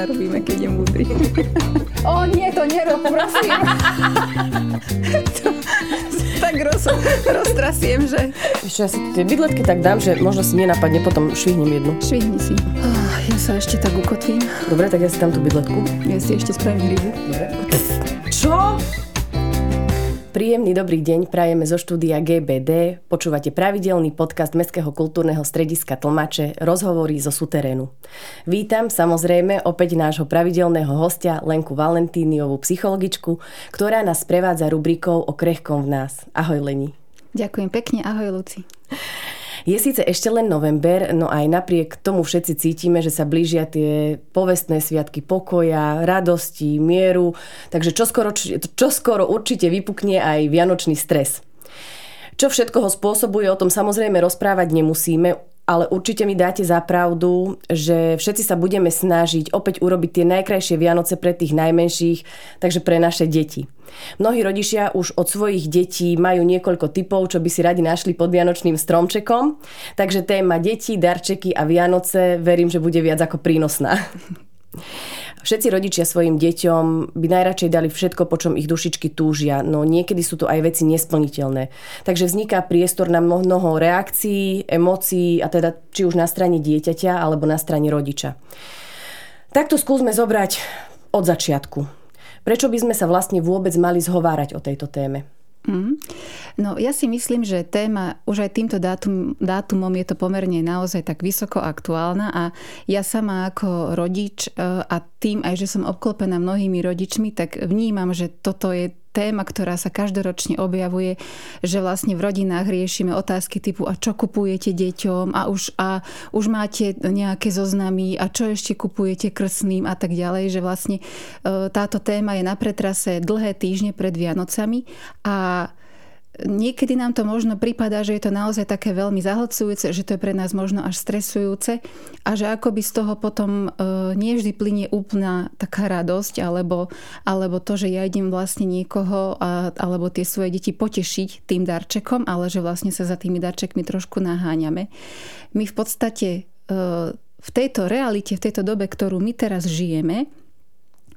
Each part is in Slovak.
narobíme, keď je múdry. o nie, to nerob, prosím. to, tak roz, roztrasiem, že... Ešte ja si tie bydletky tak dám, že možno si nenapadne, potom švihnem jednu. Švihni si. Oh, ja sa ešte tak ukotvím. Dobre, tak ja si tam tú bydletku. Ja si ešte spravím rybu. Dobre. Čo? Príjemný dobrý deň prajeme zo štúdia GBD. Počúvate pravidelný podcast Mestského kultúrneho strediska Tlmače Rozhovory zo suterénu. Vítam samozrejme opäť nášho pravidelného hostia Lenku Valentíniovú, psychologičku, ktorá nás prevádza rubrikou o krehkom v nás. Ahoj Leni. Ďakujem pekne, ahoj Luci. Je síce ešte len november, no aj napriek tomu všetci cítime, že sa blížia tie povestné sviatky pokoja, radosti, mieru, takže čoskoro, čoskoro určite vypukne aj vianočný stres. Čo všetko ho spôsobuje, o tom samozrejme rozprávať nemusíme ale určite mi dáte za pravdu, že všetci sa budeme snažiť opäť urobiť tie najkrajšie Vianoce pre tých najmenších, takže pre naše deti. Mnohí rodičia už od svojich detí majú niekoľko typov, čo by si radi našli pod Vianočným stromčekom, takže téma deti, darčeky a Vianoce verím, že bude viac ako prínosná. Všetci rodičia svojim deťom by najradšej dali všetko, po čom ich dušičky túžia, no niekedy sú to aj veci nesplniteľné. Takže vzniká priestor na mnoho reakcií, emócií, a teda či už na strane dieťaťa alebo na strane rodiča. Takto skúsme zobrať od začiatku. Prečo by sme sa vlastne vôbec mali zhovárať o tejto téme? Mm. No ja si myslím, že téma už aj týmto dátum, dátumom je to pomerne naozaj tak vysoko aktuálna a ja sama ako rodič e, a tým aj, že som obklopená mnohými rodičmi, tak vnímam, že toto je téma, ktorá sa každoročne objavuje, že vlastne v rodinách riešime otázky typu a čo kupujete deťom a už, a už máte nejaké zoznamy a čo ešte kupujete krsným a tak ďalej, že vlastne e, táto téma je na pretrase dlhé týždne pred Vianocami a Niekedy nám to možno prípada, že je to naozaj také veľmi zahlcujúce, že to je pre nás možno až stresujúce a že akoby z toho potom e, nie vždy plinie úplná taká radosť alebo, alebo to, že ja idem vlastne niekoho a, alebo tie svoje deti potešiť tým darčekom, ale že vlastne sa za tými darčekmi trošku naháňame. My v podstate e, v tejto realite, v tejto dobe, ktorú my teraz žijeme,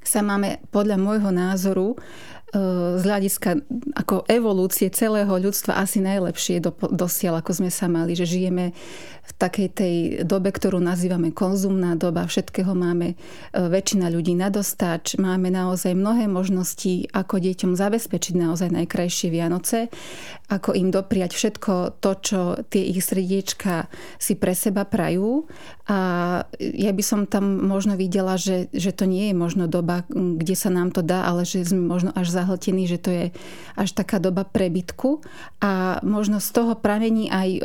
sa máme podľa môjho názoru z hľadiska ako evolúcie celého ľudstva asi najlepšie do, dosiaľ, ako sme sa mali, že žijeme v takej tej dobe, ktorú nazývame konzumná doba, všetkého máme e, väčšina ľudí na dostáč, máme naozaj mnohé možnosti, ako deťom zabezpečiť naozaj najkrajšie Vianoce, ako im dopriať všetko to, čo tie ich srdiečka si pre seba prajú. A ja by som tam možno videla, že, že to nie je možno doba, kde sa nám to dá, ale že sme možno až zahltení, že to je až taká doba prebytku. A možno z toho pramení aj e,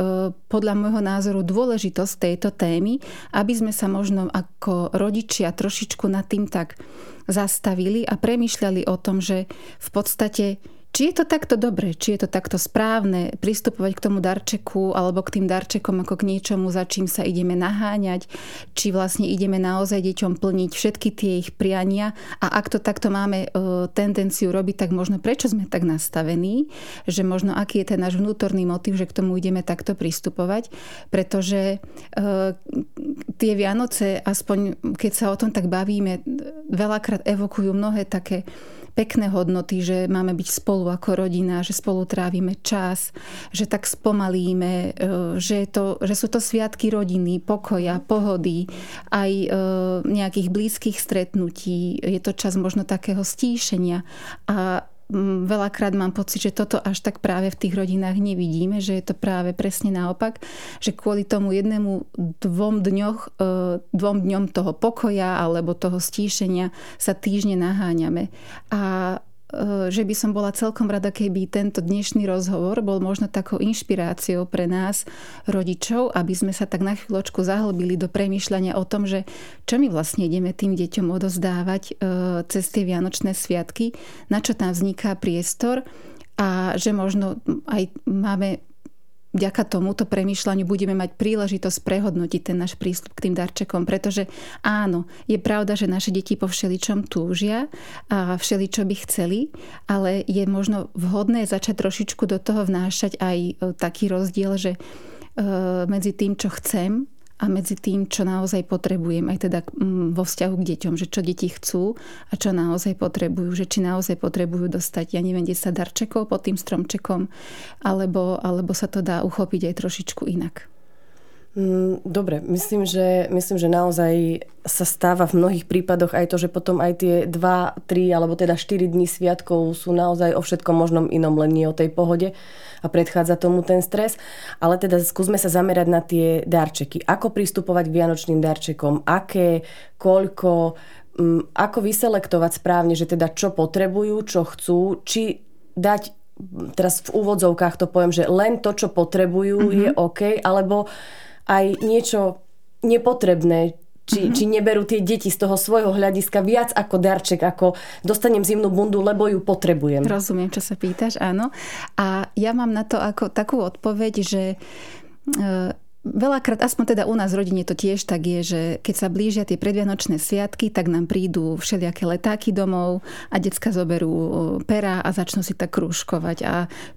podľa môjho názoru dôležitosť tejto témy, aby sme sa možno ako rodičia trošičku nad tým tak zastavili a premyšľali o tom, že v podstate či je to takto dobre, či je to takto správne pristupovať k tomu darčeku alebo k tým darčekom ako k niečomu, za čím sa ideme naháňať, či vlastne ideme naozaj deťom plniť všetky tie ich priania. A ak to takto máme e, tendenciu robiť, tak možno prečo sme tak nastavení, že možno aký je ten náš vnútorný motiv, že k tomu ideme takto pristupovať, pretože e, tie Vianoce, aspoň keď sa o tom tak bavíme, veľakrát evokujú mnohé také pekné hodnoty, že máme byť spolu ako rodina, že spolu trávime čas, že tak spomalíme, e, že, to, že sú to sviatky rodiny, pokoja, pohody, aj e, nejakých blízkych stretnutí. Je to čas možno takého stíšenia. A veľakrát mám pocit, že toto až tak práve v tých rodinách nevidíme, že je to práve presne naopak, že kvôli tomu jednému dvom, dňoch, e, dvom dňom toho pokoja alebo toho stíšenia sa týždne naháňame. A že by som bola celkom rada, keby tento dnešný rozhovor bol možno takou inšpiráciou pre nás, rodičov, aby sme sa tak na chvíľočku zahlbili do premýšľania o tom, že čo my vlastne ideme tým deťom odozdávať eh, cez tie Vianočné sviatky, na čo tam vzniká priestor a že možno aj máme vďaka tomuto premýšľaniu budeme mať príležitosť prehodnotiť ten náš prístup k tým darčekom, pretože áno, je pravda, že naše deti po všeličom túžia a všeličo by chceli, ale je možno vhodné začať trošičku do toho vnášať aj e, taký rozdiel, že e, medzi tým, čo chcem a medzi tým, čo naozaj potrebujem, aj teda mm, vo vzťahu k deťom, že čo deti chcú a čo naozaj potrebujú, že či naozaj potrebujú dostať, ja neviem, 10 darčekov pod tým stromčekom, alebo, alebo sa to dá uchopiť aj trošičku inak. Mm, dobre, myslím že, myslím, že naozaj sa stáva v mnohých prípadoch aj to, že potom aj tie 2, 3 alebo teda 4 dní sviatkov sú naozaj o všetkom možnom inom, len nie o tej pohode a predchádza tomu ten stres. Ale teda skúsme sa zamerať na tie darčeky. Ako pristupovať k vianočným darčekom, aké, koľko, mm, ako vyselektovať správne, že teda čo potrebujú, čo chcú, či dať teraz v úvodzovkách to poviem, že len to, čo potrebujú, mm-hmm. je OK, alebo aj niečo nepotrebné, či, mm-hmm. či neberú tie deti z toho svojho hľadiska viac ako darček, ako dostanem zimnú bundu, lebo ju potrebujem. Rozumiem, čo sa pýtaš, áno. A ja mám na to ako takú odpoveď, že e, Veľakrát, aspoň teda u nás v rodine to tiež tak je, že keď sa blížia tie predvianočné sviatky, tak nám prídu všelijaké letáky domov a decka zoberú pera a začnú si tak krúžkovať. A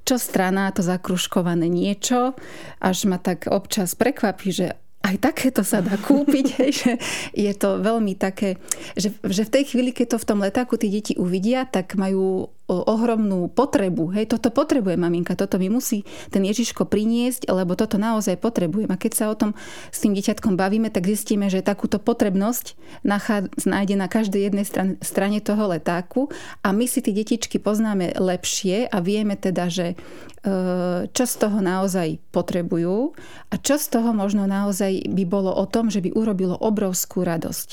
čo strana to zakružkované niečo, až ma tak občas prekvapí, že aj takéto sa dá kúpiť, hej, že je to veľmi také, že, že v tej chvíli, keď to v tom letáku tí deti uvidia, tak majú ohromnú potrebu. Hej, toto potrebuje maminka, toto mi musí ten Ježiško priniesť, lebo toto naozaj potrebujem. A keď sa o tom s tým dieťatkom bavíme, tak zistíme, že takúto potrebnosť nájde na každej jednej strane toho letáku a my si tie detičky poznáme lepšie a vieme teda, že e, čo z toho naozaj potrebujú a čo z toho možno naozaj by bolo o tom, že by urobilo obrovskú radosť.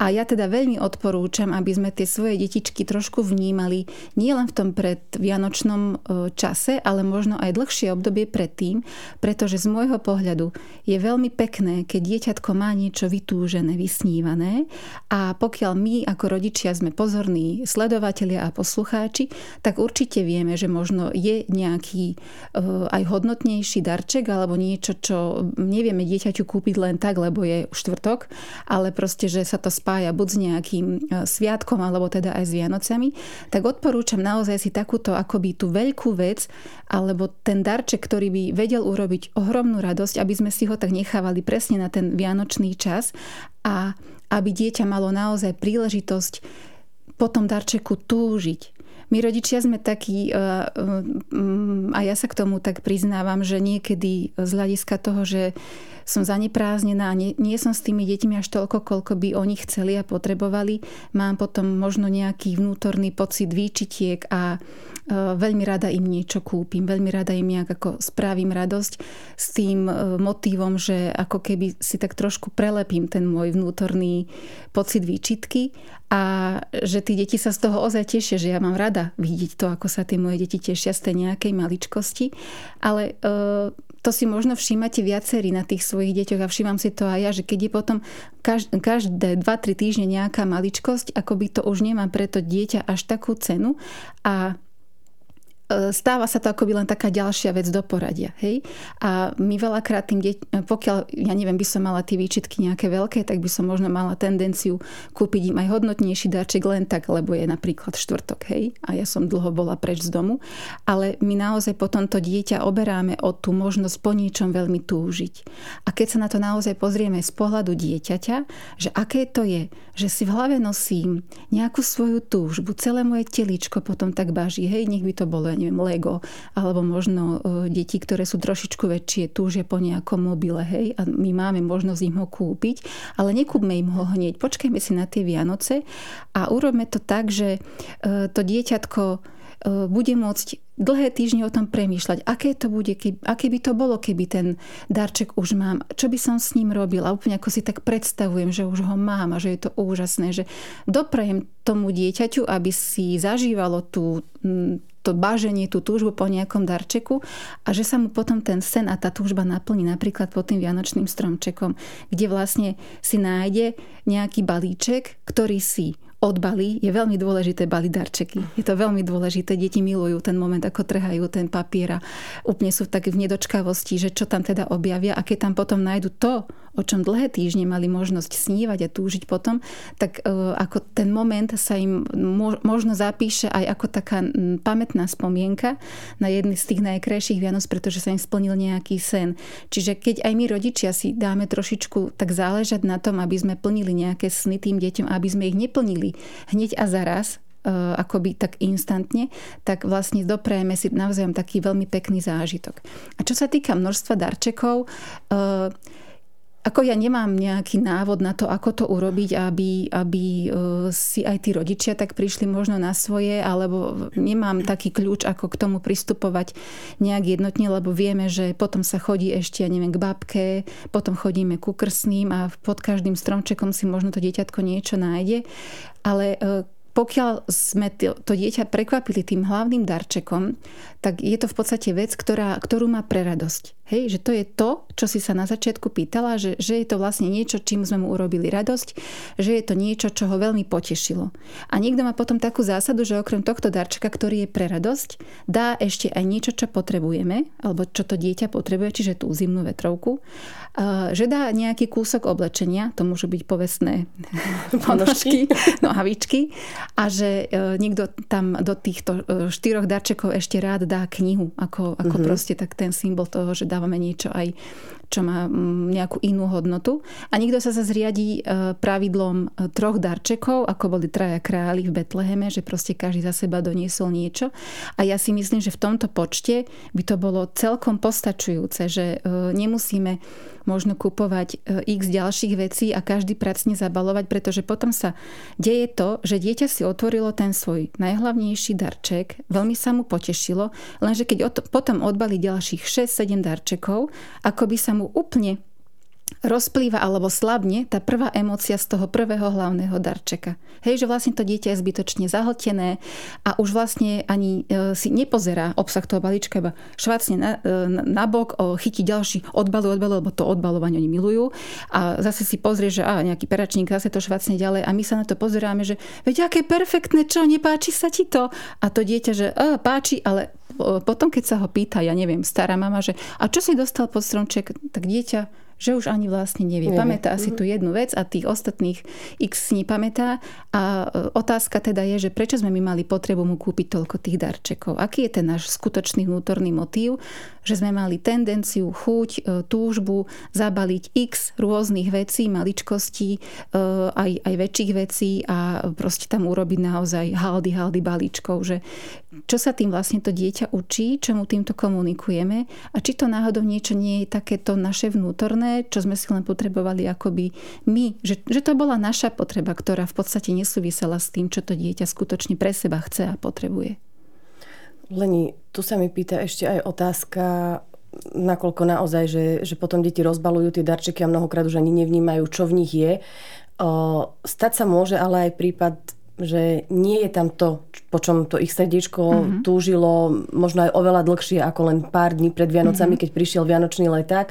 A ja teda veľmi odporúčam, aby sme tie svoje detičky trošku vnímali nie nie len v tom predvianočnom e, čase, ale možno aj dlhšie obdobie predtým, pretože z môjho pohľadu je veľmi pekné, keď dieťatko má niečo vytúžené, vysnívané a pokiaľ my ako rodičia sme pozorní sledovatelia a poslucháči, tak určite vieme, že možno je nejaký e, aj hodnotnejší darček alebo niečo, čo nevieme dieťaťu kúpiť len tak, lebo je štvrtok, ale proste, že sa to spája buď s nejakým e, sviatkom alebo teda aj s Vianocami, tak odporúčam naozaj si takúto akoby tú veľkú vec, alebo ten darček, ktorý by vedel urobiť ohromnú radosť, aby sme si ho tak nechávali presne na ten vianočný čas a aby dieťa malo naozaj príležitosť po tom darčeku túžiť. My rodičia sme takí, e, e, a ja sa k tomu tak priznávam, že niekedy z hľadiska toho, že som zaneprázdnená a nie, nie som s tými deťmi až toľko, koľko by oni chceli a potrebovali. Mám potom možno nejaký vnútorný pocit výčitiek a e, veľmi rada im niečo kúpim, veľmi rada im nejak ako spravím radosť s tým motívom, že ako keby si tak trošku prelepím ten môj vnútorný pocit výčitky a že tí deti sa z toho ozaj tešia, že ja mám rada vidieť to, ako sa tie moje deti tešia z tej nejakej maličkosti. Ale e, to si možno všímate viacerí na tých svojich deťoch a všímam si to aj ja, že keď je potom každé 2-3 týždne nejaká maličkosť, ako by to už nemá pre to dieťa až takú cenu a stáva sa to akoby len taká ďalšia vec do poradia. Hej? A my veľakrát tým deť, pokiaľ, ja neviem, by som mala tie výčitky nejaké veľké, tak by som možno mala tendenciu kúpiť im aj hodnotnejší darček len tak, lebo je napríklad štvrtok, hej? A ja som dlho bola preč z domu. Ale my naozaj potom to dieťa oberáme o tú možnosť po niečom veľmi túžiť. A keď sa na to naozaj pozrieme z pohľadu dieťaťa, že aké to je, že si v hlave nosím nejakú svoju túžbu, celé moje teličko potom tak baží, hej, nech by to bolo, neviem, Lego, alebo možno e, deti, ktoré sú trošičku väčšie, túžia po nejakom mobile, hej, a my máme možnosť im ho kúpiť, ale nekúpme im ho hneď, počkajme si na tie Vianoce a urobme to tak, že e, to dieťatko e, bude môcť dlhé týždne o tom premýšľať, aké to bude, keby, aké by to bolo, keby ten darček už mám, čo by som s ním robil? A úplne ako si tak predstavujem, že už ho mám a že je to úžasné, že doprajem tomu dieťaťu, aby si zažívalo tú, to báženie, tú túžbu po nejakom darčeku a že sa mu potom ten sen a tá túžba naplní napríklad pod tým vianočným stromčekom, kde vlastne si nájde nejaký balíček, ktorý si odbalí, je veľmi dôležité baliť darčeky. Je to veľmi dôležité. Deti milujú ten moment, ako trhajú ten papier a úplne sú tak v nedočkavosti, že čo tam teda objavia a keď tam potom nájdu to, o čom dlhé týždne mali možnosť snívať a túžiť potom, tak ako ten moment sa im možno zapíše aj ako taká pamätná spomienka na jedný z tých najkrajších Vianoc, pretože sa im splnil nejaký sen. Čiže keď aj my rodičia si dáme trošičku tak záležať na tom, aby sme plnili nejaké sny tým deťom, aby sme ich neplnili hneď a zaraz, E, akoby tak instantne, tak vlastne doprajeme si navzájom taký veľmi pekný zážitok. A čo sa týka množstva darčekov, e, ako ja nemám nejaký návod na to, ako to urobiť, aby, aby e, si aj tí rodičia tak prišli možno na svoje, alebo nemám taký kľúč, ako k tomu pristupovať nejak jednotne, lebo vieme, že potom sa chodí ešte, ja neviem, k babke, potom chodíme ku krsným a pod každým stromčekom si možno to dieťatko niečo nájde. Ale pokiaľ sme to, dieťa prekvapili tým hlavným darčekom, tak je to v podstate vec, ktorá, ktorú má pre radosť. Hej, že to je to, čo si sa na začiatku pýtala, že, že je to vlastne niečo, čím sme mu urobili radosť, že je to niečo, čo ho veľmi potešilo. A niekto má potom takú zásadu, že okrem tohto darčeka, ktorý je pre radosť, dá ešte aj niečo, čo potrebujeme, alebo čo to dieťa potrebuje, čiže tú zimnú vetrovku, že dá nejaký kúsok oblečenia, to môžu byť povestné ponožky, nohavičky, a že e, niekto tam do týchto e, štyroch darčekov ešte rád dá knihu, ako, ako mm-hmm. proste tak ten symbol toho, že dá dávame niečo aj, čo má nejakú inú hodnotu. A nikto sa zriadí e, pravidlom troch darčekov, ako boli traja králi v Betleheme, že proste každý za seba doniesol niečo. A ja si myslím, že v tomto počte by to bolo celkom postačujúce, že nemusíme možno kupovať e, x ďalších vecí a každý pracne zabalovať, pretože potom sa deje to, že dieťa si otvorilo ten svoj najhlavnejší darček, veľmi sa mu potešilo, lenže keď potom odbali ďalších 6-7 darčekov, ako by sa mu úplne rozplýva alebo slabne tá prvá emócia z toho prvého hlavného darčeka. Hej, že vlastne to dieťa je zbytočne zahltené a už vlastne ani e, si nepozerá obsah toho balíčka, iba švácne na, e, na bok, chytí ďalší, odbalu, odbalu, lebo to odbalovanie oni milujú a zase si pozrie, že á, nejaký peračník zase to švácne ďalej a my sa na to pozeráme, že veď aké perfektné, čo, nepáči sa ti to? A to dieťa, že á, páči, ale potom, keď sa ho pýta, ja neviem, stará mama, že a čo si dostal pod stromček, tak dieťa že už ani vlastne nevie. nevie. Pamätá si tú jednu vec a tých ostatných x nepamätá. A e, otázka teda je, že prečo sme my mali potrebu mu kúpiť toľko tých darčekov? Aký je ten náš skutočný vnútorný motív? Že sme mali tendenciu, chuť, e, túžbu zabaliť x rôznych vecí, maličkostí, e, aj, aj väčších vecí a proste tam urobiť naozaj haldy, haldy balíčkov. Že čo sa tým vlastne to dieťa učí, čo mu týmto komunikujeme a či to náhodou niečo nie je takéto naše vnútorné čo sme si len potrebovali akoby my, že, že to bola naša potreba, ktorá v podstate nesúvisela s tým, čo to dieťa skutočne pre seba chce a potrebuje. Leni, tu sa mi pýta ešte aj otázka, nakoľko naozaj, že, že potom deti rozbalujú tie darčeky a mnohokrát už ani nevnímajú, čo v nich je. O, stať sa môže ale aj prípad, že nie je tam to, po čom to ich srdiečko mm-hmm. túžilo, možno aj oveľa dlhšie ako len pár dní pred Vianocami, mm-hmm. keď prišiel Vianočný leták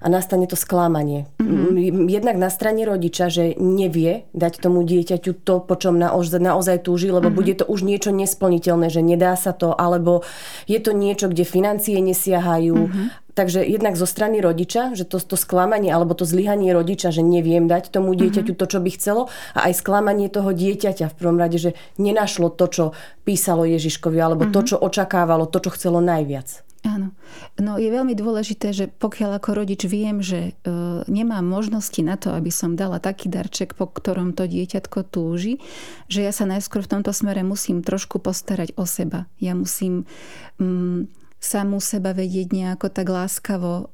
a nastane to sklamanie. Mm-hmm. Jednak na strane rodiča, že nevie dať tomu dieťaťu to, po čom naozaj, naozaj túži, lebo mm-hmm. bude to už niečo nesplniteľné, že nedá sa to, alebo je to niečo, kde financie nesiahajú. Mm-hmm. Takže jednak zo strany rodiča, že to, to sklamanie alebo to zlyhanie rodiča, že neviem dať tomu dieťaťu mm-hmm. to, čo by chcelo a aj sklamanie toho dieťaťa v prvom rade, že nenašlo to, čo písalo Ježiškovi alebo mm-hmm. to, čo očakávalo, to, čo chcelo najviac. Áno. No je veľmi dôležité, že pokiaľ ako rodič viem, že e, nemám možnosti na to, aby som dala taký darček, po ktorom to dieťatko túži, že ja sa najskôr v tomto smere musím trošku postarať o seba. Ja musím mm, samú seba vedieť nejako tak láskavo e,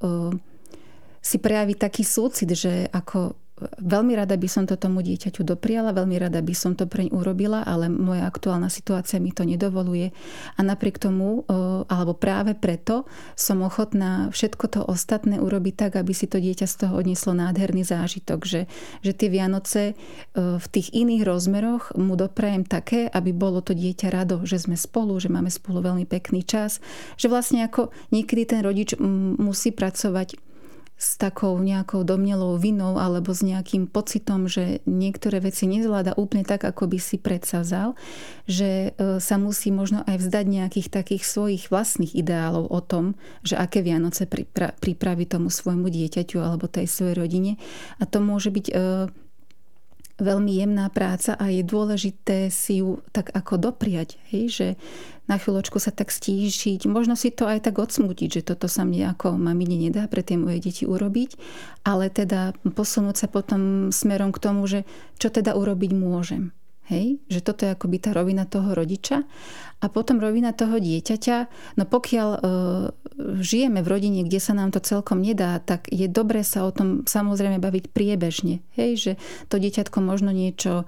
si prejaviť taký súcit, že ako veľmi rada by som to tomu dieťaťu dopriala, veľmi rada by som to preň urobila, ale moja aktuálna situácia mi to nedovoluje. A napriek tomu, alebo práve preto, som ochotná všetko to ostatné urobiť tak, aby si to dieťa z toho odnieslo nádherný zážitok. Že, že tie Vianoce v tých iných rozmeroch mu doprajem také, aby bolo to dieťa rado, že sme spolu, že máme spolu veľmi pekný čas. Že vlastne ako niekedy ten rodič musí pracovať s takou nejakou domnelou vinou alebo s nejakým pocitom, že niektoré veci nezvláda úplne tak, ako by si predsavzal, že e, sa musí možno aj vzdať nejakých takých svojich vlastných ideálov o tom, že aké Vianoce pripraví tomu svojmu dieťaťu alebo tej svojej rodine. A to môže byť e, veľmi jemná práca a je dôležité si ju tak ako dopriať, hej, že na chvíľočku sa tak stíšiť, možno si to aj tak odsmútiť, že toto sa mne ako mamine nedá pre tie moje deti urobiť, ale teda posunúť sa potom smerom k tomu, že čo teda urobiť môžem. Hej? Že toto je akoby tá rovina toho rodiča. A potom rovina toho dieťaťa, no pokiaľ e, žijeme v rodine, kde sa nám to celkom nedá, tak je dobré sa o tom samozrejme baviť priebežne. Hej? Že to dieťatko možno niečo e,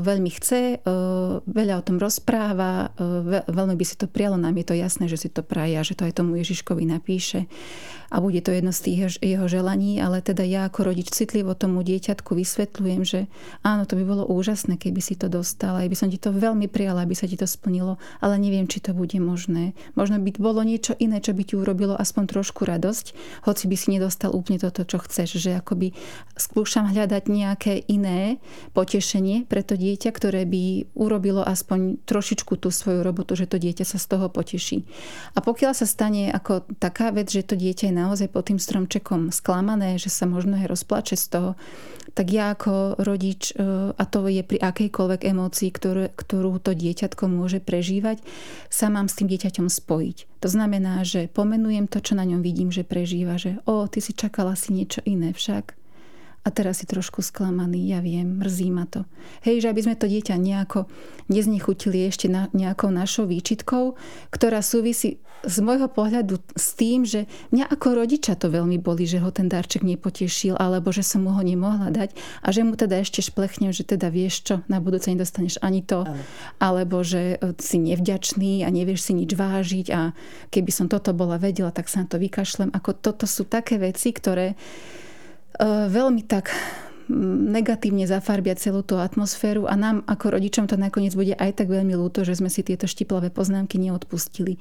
veľmi chce, e, veľa o tom rozpráva, e, veľmi by si to prialo, nám je to jasné, že si to praje a že to aj tomu Ježiškovi napíše a bude to jedno z tých jeho želaní, ale teda ja ako rodič citlivo tomu dieťatku vysvetľujem, že áno, to by bolo úžasné, keby si to dostala, aj by som ti to veľmi prijala, aby sa ti to splnilo, ale neviem, či to bude možné. Možno by bolo niečo iné, čo by ti urobilo aspoň trošku radosť, hoci by si nedostal úplne toto, čo chceš, že akoby skúšam hľadať nejaké iné potešenie pre to dieťa, ktoré by urobilo aspoň trošičku tú svoju robotu, že to dieťa sa z toho poteší. A pokiaľ sa stane ako taká vec, že to dieťa je naozaj pod tým stromčekom sklamané, že sa možno aj rozplače z toho, tak ja ako rodič, e, a to je pri akejkoľvek emócii, ktorú, ktorú to dieťatko môže prežívať, sa mám s tým dieťaťom spojiť. To znamená, že pomenujem to, čo na ňom vidím, že prežíva, že o, ty si čakala si niečo iné však a teraz si trošku sklamaný, ja viem, mrzí ma to. Hej, že aby sme to dieťa nejako neznechutili ešte na, nejakou našou výčitkou, ktorá súvisí z môjho pohľadu s tým, že mňa ako rodiča to veľmi boli, že ho ten darček nepotešil, alebo že som mu ho nemohla dať a že mu teda ešte šplechnem, že teda vieš čo, na budúce nedostaneš ani to, ano. alebo že e, si nevďačný a nevieš si nič vážiť a keby som toto bola vedela, tak sa na to vykašlem. Ako toto sú také veci, ktoré veľmi tak mm, negatívne zafarbia celú tú atmosféru a nám ako rodičom to nakoniec bude aj tak veľmi ľúto, že sme si tieto štiplavé poznámky neodpustili.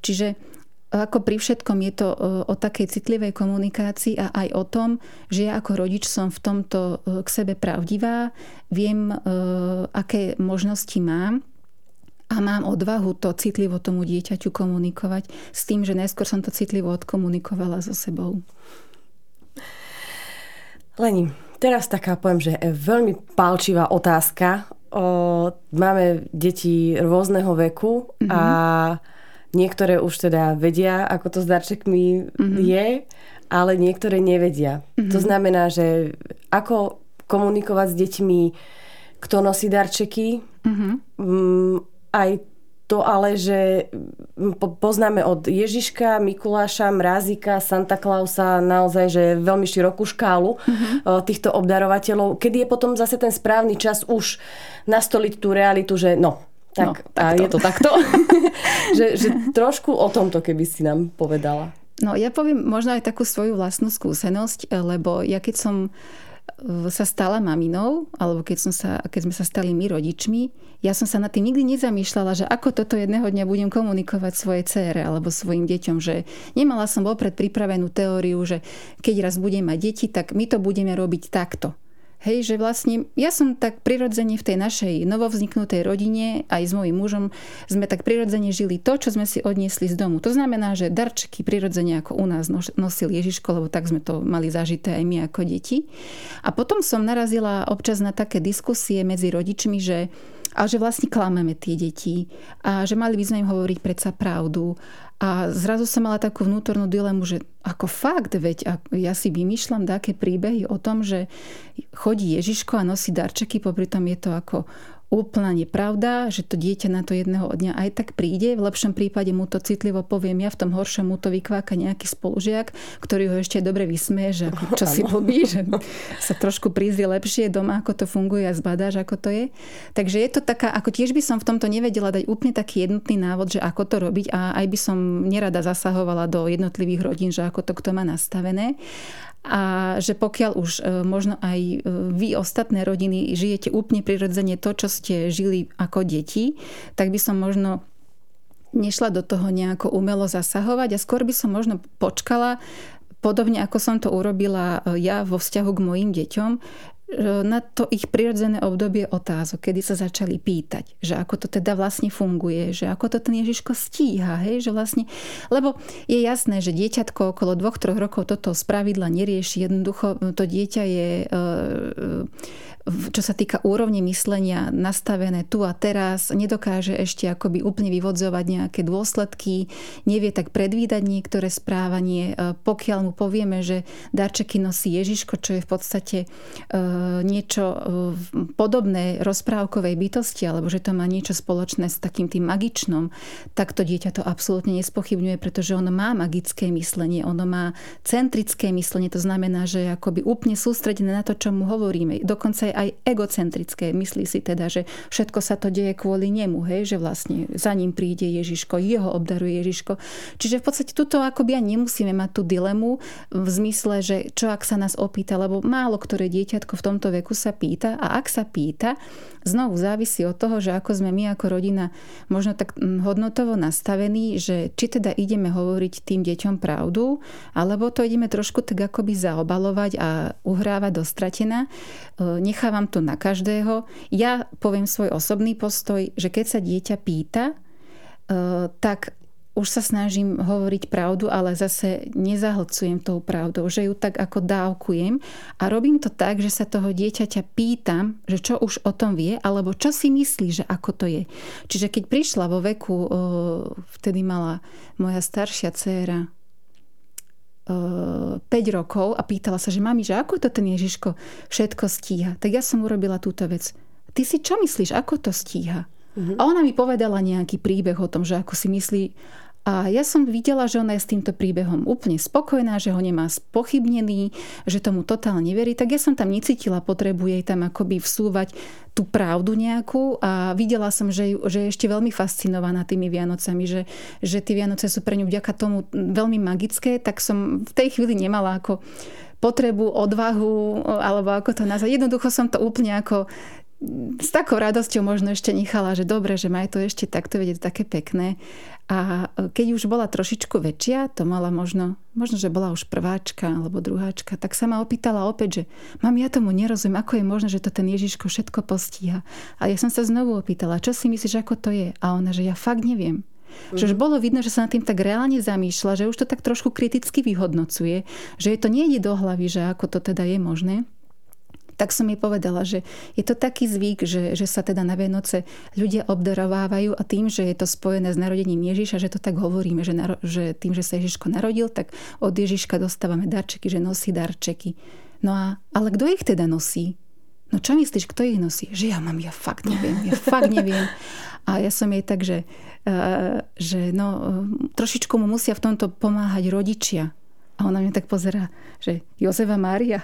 Čiže ako pri všetkom je to e, o takej citlivej komunikácii a aj o tom, že ja ako rodič som v tomto k sebe pravdivá, viem, aké možnosti mám a mám odvahu to citlivo tomu dieťaťu komunikovať s tým, že najskôr som to citlivo odkomunikovala so sebou. Leni, teraz taká poviem, že je veľmi palčivá otázka. O, máme deti rôzneho veku mm-hmm. a niektoré už teda vedia, ako to s darčekmi mm-hmm. je, ale niektoré nevedia. Mm-hmm. To znamená, že ako komunikovať s deťmi, kto nosí darčeky, mm-hmm. aj to ale, že poznáme od Ježiška, Mikuláša, Mrázika, Santa Clausa naozaj, že veľmi širokú škálu mm-hmm. týchto obdarovateľov. Kedy je potom zase ten správny čas už nastoliť tú realitu, že no, tak, no, takto. a je to takto. že, že trošku o tomto, keby si nám povedala. No ja poviem možno aj takú svoju vlastnú skúsenosť, lebo ja keď som sa stala maminou, alebo keď, som sa, keď sme sa stali my rodičmi, ja som sa nad tým nikdy nezamýšľala, že ako toto jedného dňa budem komunikovať svojej cére alebo svojim deťom, že nemala som vopred pripravenú teóriu, že keď raz budem mať deti, tak my to budeme robiť takto. Hej, že vlastne ja som tak prirodzene v tej našej novovzniknutej rodine aj s mojím mužom sme tak prirodzene žili to, čo sme si odniesli z domu. To znamená, že darčeky prirodzene ako u nás nosil Ježiško, lebo tak sme to mali zažité aj my ako deti. A potom som narazila občas na také diskusie medzi rodičmi, že a že vlastne klameme tie deti a že mali by sme im hovoriť predsa pravdu. A zrazu som mala takú vnútornú dilemu, že ako fakt, veď ja si vymýšľam také príbehy o tom, že chodí Ježiško a nosí darčeky, popri tom je to ako úplná nepravda, že to dieťa na to jedného dňa aj tak príde. V lepšom prípade mu to citlivo poviem ja, v tom horšom mu to vykváka nejaký spolužiak, ktorý ho ešte dobre vysmeje, že ako, čo si pobí, že sa trošku prízri lepšie doma, ako to funguje a zbadáš, ako to je. Takže je to taká, ako tiež by som v tomto nevedela dať úplne taký jednotný návod, že ako to robiť a aj by som nerada zasahovala do jednotlivých rodín, že ako to kto má nastavené a že pokiaľ už e, možno aj e, vy ostatné rodiny žijete úplne prirodzene to, čo ste žili ako deti, tak by som možno nešla do toho nejako umelo zasahovať a skôr by som možno počkala podobne ako som to urobila ja vo vzťahu k mojim deťom, na to ich prirodzené obdobie otázok, kedy sa začali pýtať, že ako to teda vlastne funguje, že ako to ten Ježiško stíha, hej, že vlastne, lebo je jasné, že dieťatko okolo dvoch, troch rokov toto spravidla nerieši, jednoducho to dieťa je čo sa týka úrovne myslenia nastavené tu a teraz, nedokáže ešte akoby úplne vyvodzovať nejaké dôsledky, nevie tak predvídať niektoré správanie. E, pokiaľ mu povieme, že darčeky nosí Ježiško, čo je v podstate e, niečo e, podobné rozprávkovej bytosti, alebo že to má niečo spoločné s takým tým magičnom, tak to dieťa to absolútne nespochybňuje, pretože ono má magické myslenie, ono má centrické myslenie, to znamená, že je akoby úplne sústredené na to, čo mu hovoríme. Dokonca aj egocentrické. Myslí si teda, že všetko sa to deje kvôli nemu, hej, že vlastne za ním príde Ježiško, jeho obdaruje Ježiško. Čiže v podstate tuto akoby ani nemusíme mať tú dilemu v zmysle, že čo ak sa nás opýta, lebo málo ktoré dieťatko v tomto veku sa pýta a ak sa pýta, znovu závisí od toho, že ako sme my ako rodina možno tak hodnotovo nastavení, že či teda ideme hovoriť tým deťom pravdu, alebo to ideme trošku tak akoby zaobalovať a uhrávať do stratená. Nechá nechávam to na každého. Ja poviem svoj osobný postoj, že keď sa dieťa pýta, e, tak už sa snažím hovoriť pravdu, ale zase nezahlcujem tou pravdou, že ju tak ako dávkujem a robím to tak, že sa toho dieťaťa pýtam, že čo už o tom vie, alebo čo si myslí, že ako to je. Čiže keď prišla vo veku, e, vtedy mala moja staršia dcéra 5 rokov a pýtala sa, že mami, že ako to ten Ježiško všetko stíha. Tak ja som urobila túto vec. Ty si čo myslíš, ako to stíha? Uh-huh. A ona mi povedala nejaký príbeh o tom, že ako si myslí, a ja som videla, že ona je s týmto príbehom úplne spokojná, že ho nemá spochybnený, že tomu totálne verí, tak ja som tam necítila potrebu jej tam akoby vsúvať tú pravdu nejakú a videla som, že, že je ešte veľmi fascinovaná tými Vianocami, že, že tie Vianoce sú pre ňu vďaka tomu veľmi magické, tak som v tej chvíli nemala ako potrebu, odvahu, alebo ako to nazvať. Jednoducho som to úplne ako s takou radosťou možno ešte nechala, že dobre, že maj to ešte takto vedieť také pekné. A keď už bola trošičku väčšia, to mala možno, možno, že bola už prváčka alebo druháčka, tak sa ma opýtala opäť, že mám ja tomu nerozumiem, ako je možné, že to ten Ježiško všetko postíha. A ja som sa znovu opýtala, čo si myslíš, ako to je? A ona, že ja fakt neviem. Mm. Že už bolo vidno, že sa nad tým tak reálne zamýšľa, že už to tak trošku kriticky vyhodnocuje, že je to nejde do hlavy, že ako to teda je možné tak som jej povedala, že je to taký zvyk, že, že sa teda na Vianoce ľudia obdarovávajú a tým, že je to spojené s narodením Ježiša, že to tak hovoríme, že, naro, že tým, že sa Ježiško narodil, tak od Ježiška dostávame darčeky, že nosí darčeky. No a, ale kto ich teda nosí? No čo myslíš, kto ich nosí? Že ja mám, ja fakt neviem, ja fakt neviem. A ja som jej tak, že, uh, že no, trošičku mu musia v tomto pomáhať rodičia. A ona mňa tak pozera, že Jozefa Mária.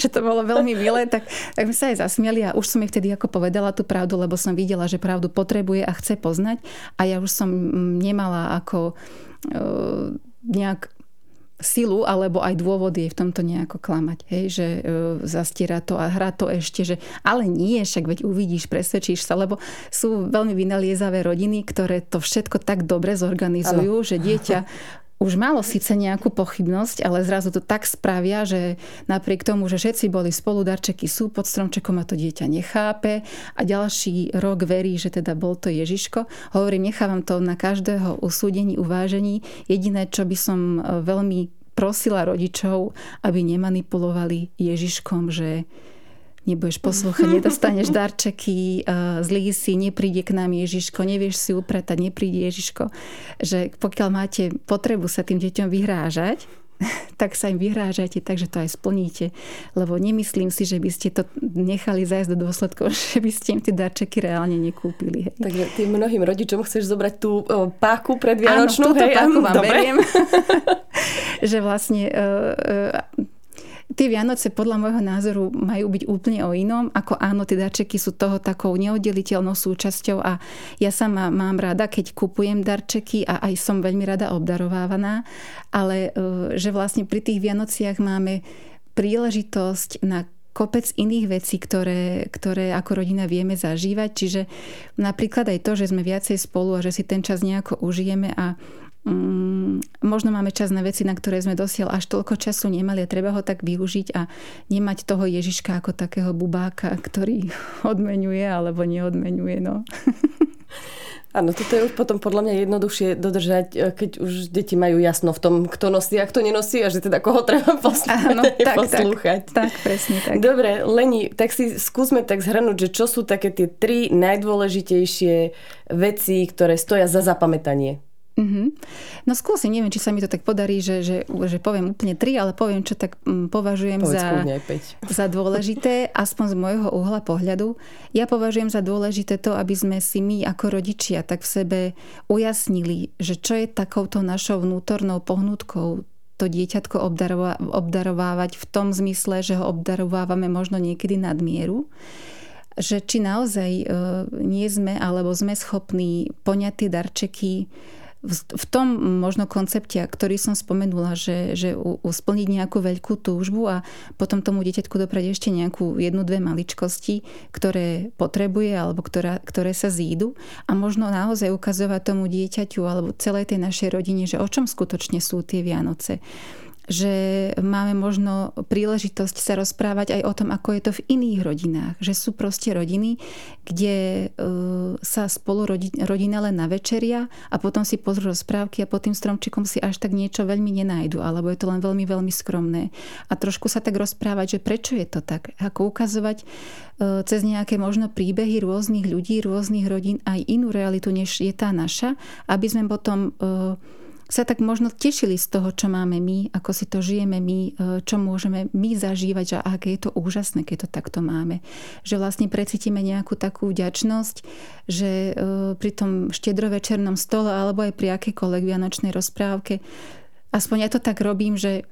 Že to bolo veľmi milé, tak, tak my sa aj zasmieli a už som jej vtedy ako povedala tú pravdu, lebo som videla, že pravdu potrebuje a chce poznať a ja už som nemala ako uh, nejak silu alebo aj dôvod jej v tomto nejako klamať. Hej, že e, zastiera to a hrá to ešte, že ale nie, však veď uvidíš, presvedčíš sa, lebo sú veľmi vynaliezavé rodiny, ktoré to všetko tak dobre zorganizujú, ano. že dieťa už malo síce nejakú pochybnosť, ale zrazu to tak spravia, že napriek tomu, že všetci boli spolu, darčeky sú pod stromčekom a to dieťa nechápe a ďalší rok verí, že teda bol to Ježiško. Hovorím, nechávam to na každého usúdení, uvážení. Jediné, čo by som e, veľmi prosila rodičov, aby nemanipulovali Ježiškom, že nebudeš poslúchať, nedostaneš darčeky, zlý si, nepríde k nám Ježiško, nevieš si upratať, nepríde Ježiško. Že pokiaľ máte potrebu sa tým deťom vyhrážať, tak sa im vyhrážate, takže to aj splníte. Lebo nemyslím si, že by ste to nechali zajsť do dôsledkov, že by ste im tie darčeky reálne nekúpili. Hej. Takže tým mnohým rodičom chceš zobrať tú o, páku predvianočnú. Áno, túto hej, páku vám dobre. beriem. že vlastne uh, uh, Tie Vianoce podľa môjho názoru majú byť úplne o inom, ako áno, tie darčeky sú toho takou neoddeliteľnou súčasťou a ja sama mám rada, keď kupujem darčeky a aj som veľmi rada obdarovávaná, ale e, že vlastne pri tých Vianociach máme príležitosť na kopec iných vecí, ktoré, ktoré ako rodina vieme zažívať. Čiže napríklad aj to, že sme viacej spolu a že si ten čas nejako užijeme a mm, možno máme čas na veci, na ktoré sme dosiaľ až toľko času nemali a treba ho tak využiť a nemať toho Ježiška ako takého bubáka, ktorý odmenuje alebo neodmenuje. No. Áno, toto je už potom podľa mňa jednoduchšie dodržať, e, keď už deti majú jasno v tom, kto nosí a kto nenosí a že teda koho treba poslúchať. Áno, tak, poslúchať. Tak, tak, presne tak. Dobre, Leni, tak si skúsme tak zhrnúť, že čo sú také tie tri najdôležitejšie veci, ktoré stoja za zapamätanie Mm-hmm. No skúsim, neviem, či sa mi to tak podarí, že, že, že poviem úplne tri, ale poviem, čo tak mm, považujem za, za dôležité, aspoň z môjho uhla pohľadu. Ja považujem za dôležité to, aby sme si my ako rodičia tak v sebe ujasnili, že čo je takouto našou vnútornou pohnutkou to dieťatko obdarovávať v tom zmysle, že ho obdarovávame možno niekedy nadmieru že či naozaj e, nie sme alebo sme schopní poňať tie darčeky v tom možno koncepte, ktorý som spomenula, že, že splniť nejakú veľkú túžbu a potom tomu dieťatku doprať ešte nejakú jednu, dve maličkosti, ktoré potrebuje alebo ktorá, ktoré sa zídu. A možno naozaj ukazovať tomu dieťaťu alebo celej tej našej rodine, že o čom skutočne sú tie Vianoce že máme možno príležitosť sa rozprávať aj o tom, ako je to v iných rodinách. Že sú proste rodiny, kde e, sa spolu rodina len na večeria a potom si pozrú rozprávky a pod tým stromčikom si až tak niečo veľmi nenájdu, alebo je to len veľmi, veľmi skromné. A trošku sa tak rozprávať, že prečo je to tak. Ako ukazovať e, cez nejaké možno príbehy rôznych ľudí, rôznych rodín aj inú realitu, než je tá naša, aby sme potom e, sa tak možno tešili z toho, čo máme my, ako si to žijeme my, e, čo môžeme my zažívať, že aké je to úžasné, keď to takto máme. Že vlastne precítime nejakú takú vďačnosť, že e, pri tom štedrovečernom stole alebo aj pri akékoľvek vianočnej rozprávke, aspoň ja to tak robím, že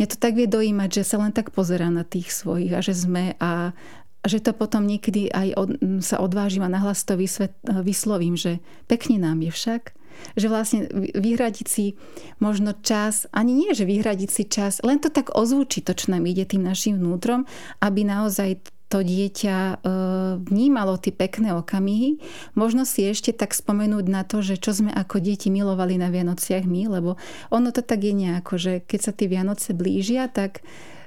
mňa to tak vie dojímať, že sa len tak pozerá na tých svojich a že sme a, a že to potom niekedy aj od, sa odvážim a nahlas to vysvet, vyslovím, že pekne nám je však, že vlastne vyhradiť si možno čas, ani nie, že vyhradiť si čas, len to tak ozvučiť to, čo nám ide tým našim vnútrom, aby naozaj to dieťa e, vnímalo tie pekné okamihy. Možno si ešte tak spomenúť na to, že čo sme ako deti milovali na Vianociach my, lebo ono to tak je nejako, že keď sa tie Vianoce blížia, tak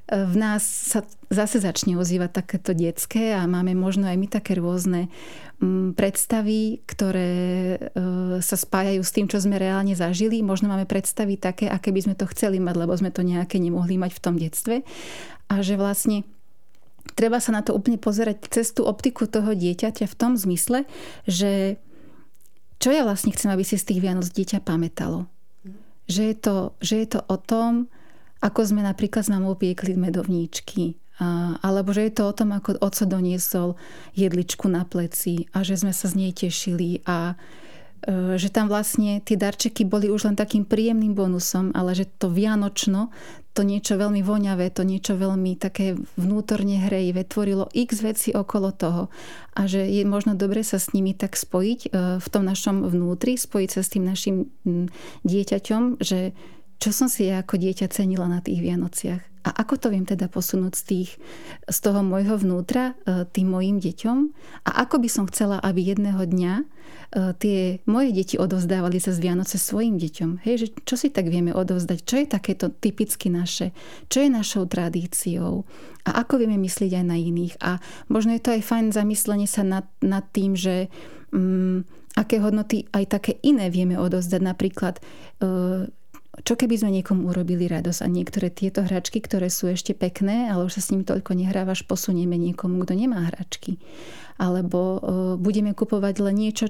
v nás sa zase začne ozývať takéto detské a máme možno aj my také rôzne mm, predstavy, ktoré e, sa spájajú s tým, čo sme reálne zažili. Možno máme predstavy také, aké by sme to chceli mať, lebo sme to nejaké nemohli mať v tom detstve. A že vlastne treba sa na to úplne pozerať cez tú optiku toho dieťaťa v tom zmysle, že čo ja vlastne chcem, aby si z tých Vianoc dieťa pamätalo. Že je to, že je to o tom, ako sme napríklad s mamou piekli medovníčky, alebo že je to o tom, ako oco doniesol jedličku na pleci a že sme sa z nej tešili a e, že tam vlastne tie darčeky boli už len takým príjemným bonusom, ale že to vianočno, to niečo veľmi voňavé, to niečo veľmi také vnútorne hrejivé, tvorilo x veci okolo toho a že je možno dobre sa s nimi tak spojiť e, v tom našom vnútri, spojiť sa s tým našim dieťaťom, že čo som si ja ako dieťa cenila na tých Vianociach. A ako to viem teda posunúť z, tých, z toho môjho vnútra e, tým mojim deťom? A ako by som chcela, aby jedného dňa e, tie moje deti odovzdávali sa z Vianoce svojim deťom? Hej, že čo si tak vieme odovzdať? Čo je takéto typicky naše? Čo je našou tradíciou? A ako vieme myslieť aj na iných? A možno je to aj fajn zamyslenie sa nad, nad tým, že um, aké hodnoty aj také iné vieme odovzdať. Napríklad uh, čo keby sme niekomu urobili radosť a niektoré tieto hračky, ktoré sú ešte pekné, ale už sa s ním toľko nehrávaš, posunieme niekomu, kto nemá hračky. Alebo uh, budeme kupovať len niečo,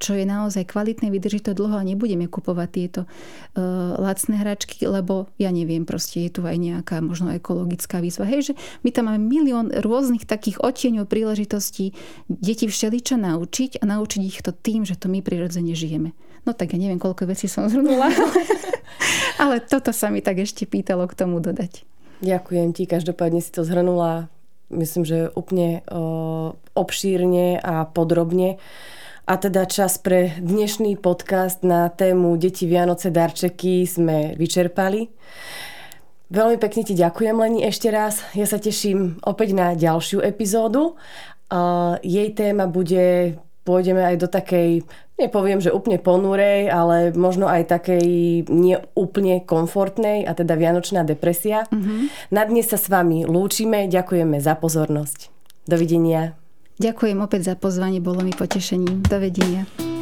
čo je naozaj kvalitné, vydrží to dlho a nebudeme kupovať tieto uh, lacné hračky, lebo ja neviem, proste je tu aj nejaká možno ekologická výzva. Hej, že my tam máme milión rôznych takých odtieňov príležitostí deti všeličo naučiť a naučiť ich to tým, že to my prirodzene žijeme. No tak ja neviem, koľko vecí som zhrnula. Ale toto sa mi tak ešte pýtalo k tomu dodať. Ďakujem ti, každopádne si to zhrnula myslím, že úplne o, obšírne a podrobne. A teda čas pre dnešný podcast na tému Deti Vianoce darčeky sme vyčerpali. Veľmi pekne ti ďakujem, Leni, ešte raz. Ja sa teším opäť na ďalšiu epizódu. jej téma bude pôjdeme aj do takej nepoviem, že úplne ponúrej, ale možno aj takej neúplne komfortnej, a teda vianočná depresia. Mm-hmm. Na dnes sa s vami lúčime, ďakujeme za pozornosť. Dovidenia. Ďakujem opäť za pozvanie, bolo mi potešením. Dovidenia.